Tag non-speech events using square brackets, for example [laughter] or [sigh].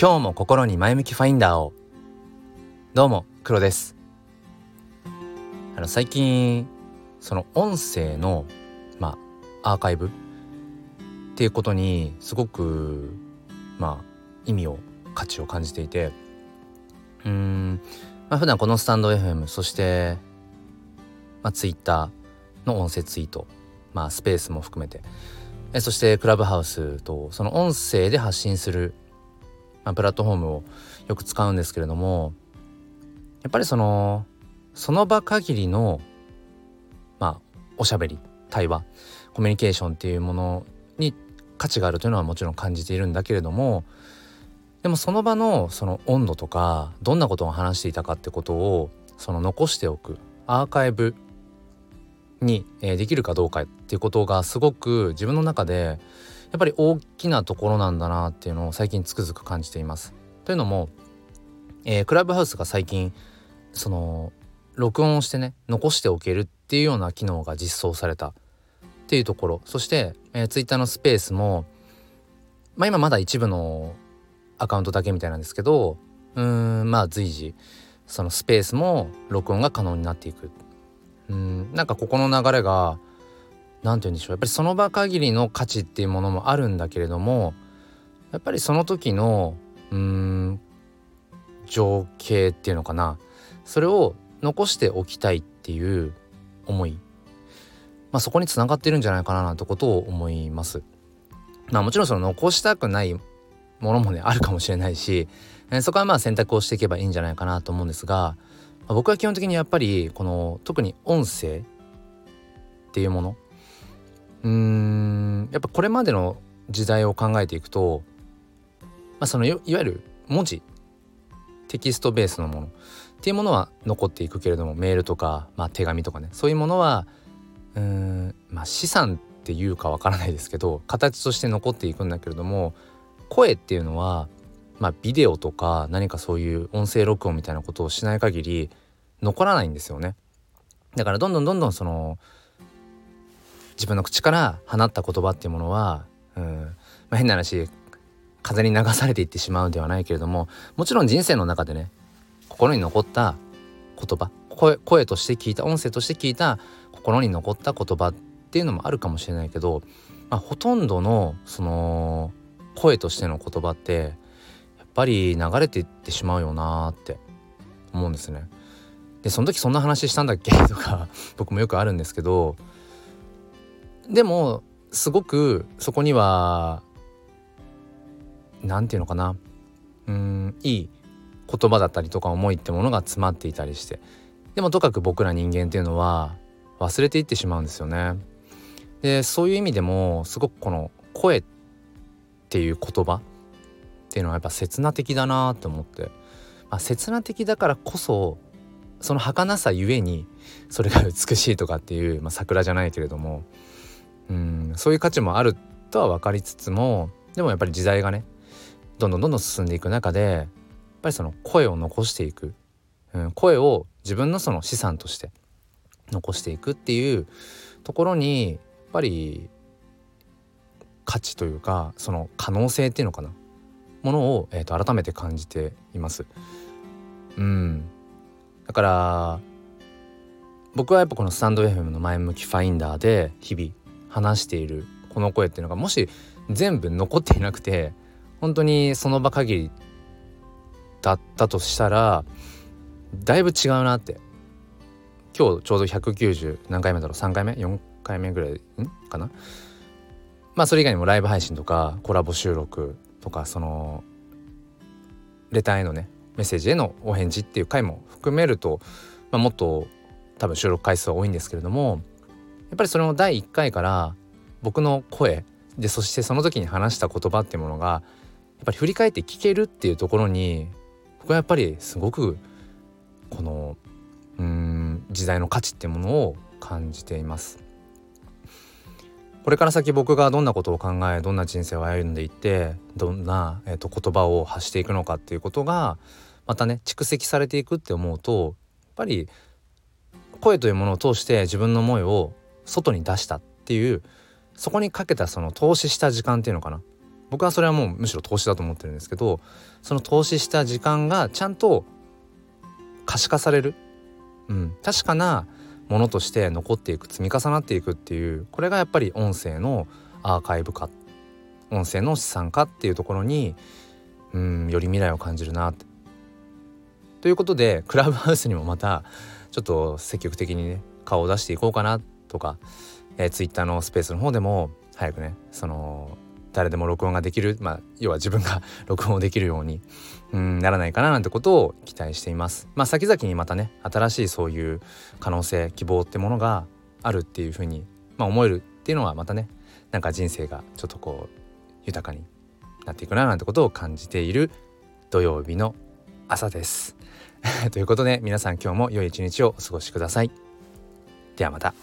今日も心に前向きファインダーを。どうも黒です。あの最近その音声のまあアーカイブっていうことにすごくまあ意味を価値を感じていてうーん、まあ、普段このスタンド FM そしてまあ Twitter の音声ツイートまあスペースも含めてえそしてクラブハウスとその音声で発信する、まあ、プラットフォームをよく使うんですけれどもやっぱりそのその場限りのまあおしゃべり対話コミュニケーションっていうものに価値があるというのはもちろん感じているんだけれどもでもその場のその温度とかどんなことを話していたかってことをその残しておくアーカイブに、できるかどうかっていうことがすごく自分の中でやっぱり大きなところなんだなっていうのを最近つくづく感じています。というのも、えー、クラブハウスが最近その録音をしてね残しておけるっていうような機能が実装された。っていうところ。そして、えー、Twitter のスペースもまあ今まだ一部のアカウントだけみたいなんですけどうんまあ随時そのスペースも録音が可能になっていく。うんなんかここの流れが何て言うんでしょう。やっぱりその場限りの価値っていうものもあるんだけれどもやっぱりその時のうん情景っていうのかな。それを残しておきたいっていう思い、まあ、そこにつながってるんじゃないかななんてことを思います。まあ、もちろんその残したくないものもねあるかもしれないし、え、そこはまあ選択をしていけばいいんじゃないかなと思うんですが僕は基本的にやっぱりこの特に音声っていうものうーんやっぱこれまでの時代を考えていくと、まあ、そのいわゆる文字テキストベースのものっていうものは残っていくけれどもメールとか、まあ、手紙とかねそういうものはうーん、まあ、資産っていうかわからないですけど形として残っていくんだけれども声っていうのはまあ、ビデオとか何かそういう音声録音みたいなことをしない限り残らないんですよね。だからどんどんどんどんその自分の口から放った言葉っていうものは、うんまあ、変な話風に流されていってしまうんではないけれどももちろん人生の中でね心に残った言葉声声として聞いた音声として聞いた心に残った言葉っていうのもあるかもしれないけど、まあ、ほとんどのその声としての言葉ってやっぱり流れていってしまうよなって思うんですね。でその時そんな話したんだっけ？[laughs] とか僕もよくあるんですけどでもすごくそこには何て言うのかな。うんいい言葉だったりとか思いってものが詰まっていたりして。でもとかく僕ら人間っていうのは忘れていってしまうんですよね。でそういう意味でもすごくこの声っていう言葉っていうのはやっぱ刹那的だなと思って、まあ、刹那的だからこそその儚さゆえにそれが美しいとかっていう、まあ、桜じゃないけれども。うんそういう価値もあるとは分かりつつもでもやっぱり時代がねどんどんどんどん進んでいく中でやっぱりその声を残していく、うん、声を自分のその資産として残していくっていうところにやっぱり価値というかその可能性っていうのかな。ものを、えーと、改めて感じています。うん。だから僕はやっぱこのスタンド FM の前向きファインダーで日々話しているこの声っていうのがもし全部残っていなくて本当にその場限りだったとしたらだいぶ違うなって。今日ちょうど190何回目だろう？3回目？4回目ぐらい？ん？かな？まあそれ以外にもライブ配信とかコラボ収録とかそのレターへのねメッセージへのお返事っていう回も含めると、まあ、もっと多分収録回数は多いんですけれどもやっぱりそれの第1回から僕の声でそしてその時に話した言葉っていうものがやっぱり振り返って聞けるっていうところに僕はやっぱりすごくこのうん時代の価値っていうものを感じています。これから先僕がどんなことを考えどんな人生を歩んでいってどんな、えーと、言葉を発していくのかっていうことがまたね蓄積されていくって思うとやっぱり声というものを通して自分の思いを外に出したっていうそこにかけたその投資した時間っていうのかな。僕はそれはもうむしろ投資だと思ってるんですけどその投資した時間がちゃんと可視化される、うん、確かなものとして残っていく積み重なっていくっていうこれがやっぱり音声のアーカイブ化音声の資産化っていうところにうんより未来を感じるなって。ということでクラブハウスにもまたちょっと積極的にね顔を出していこうかな。とか、えー、Twitter のスペースの方でも早くねその誰でも録音ができる、まあ、要は自分が [laughs] 録音をできるようにうんならないかななんてことを期待しています。まあ先々にまたね新しいそういう可能性希望ってものがあるっていうふうに、まあ、思えるっていうのはまたねなんか人生がちょっとこう豊かになっていくななんてことを感じている土曜日の朝です。[laughs] ということで皆さん今日も良い一日をお過ごしください。ではまた。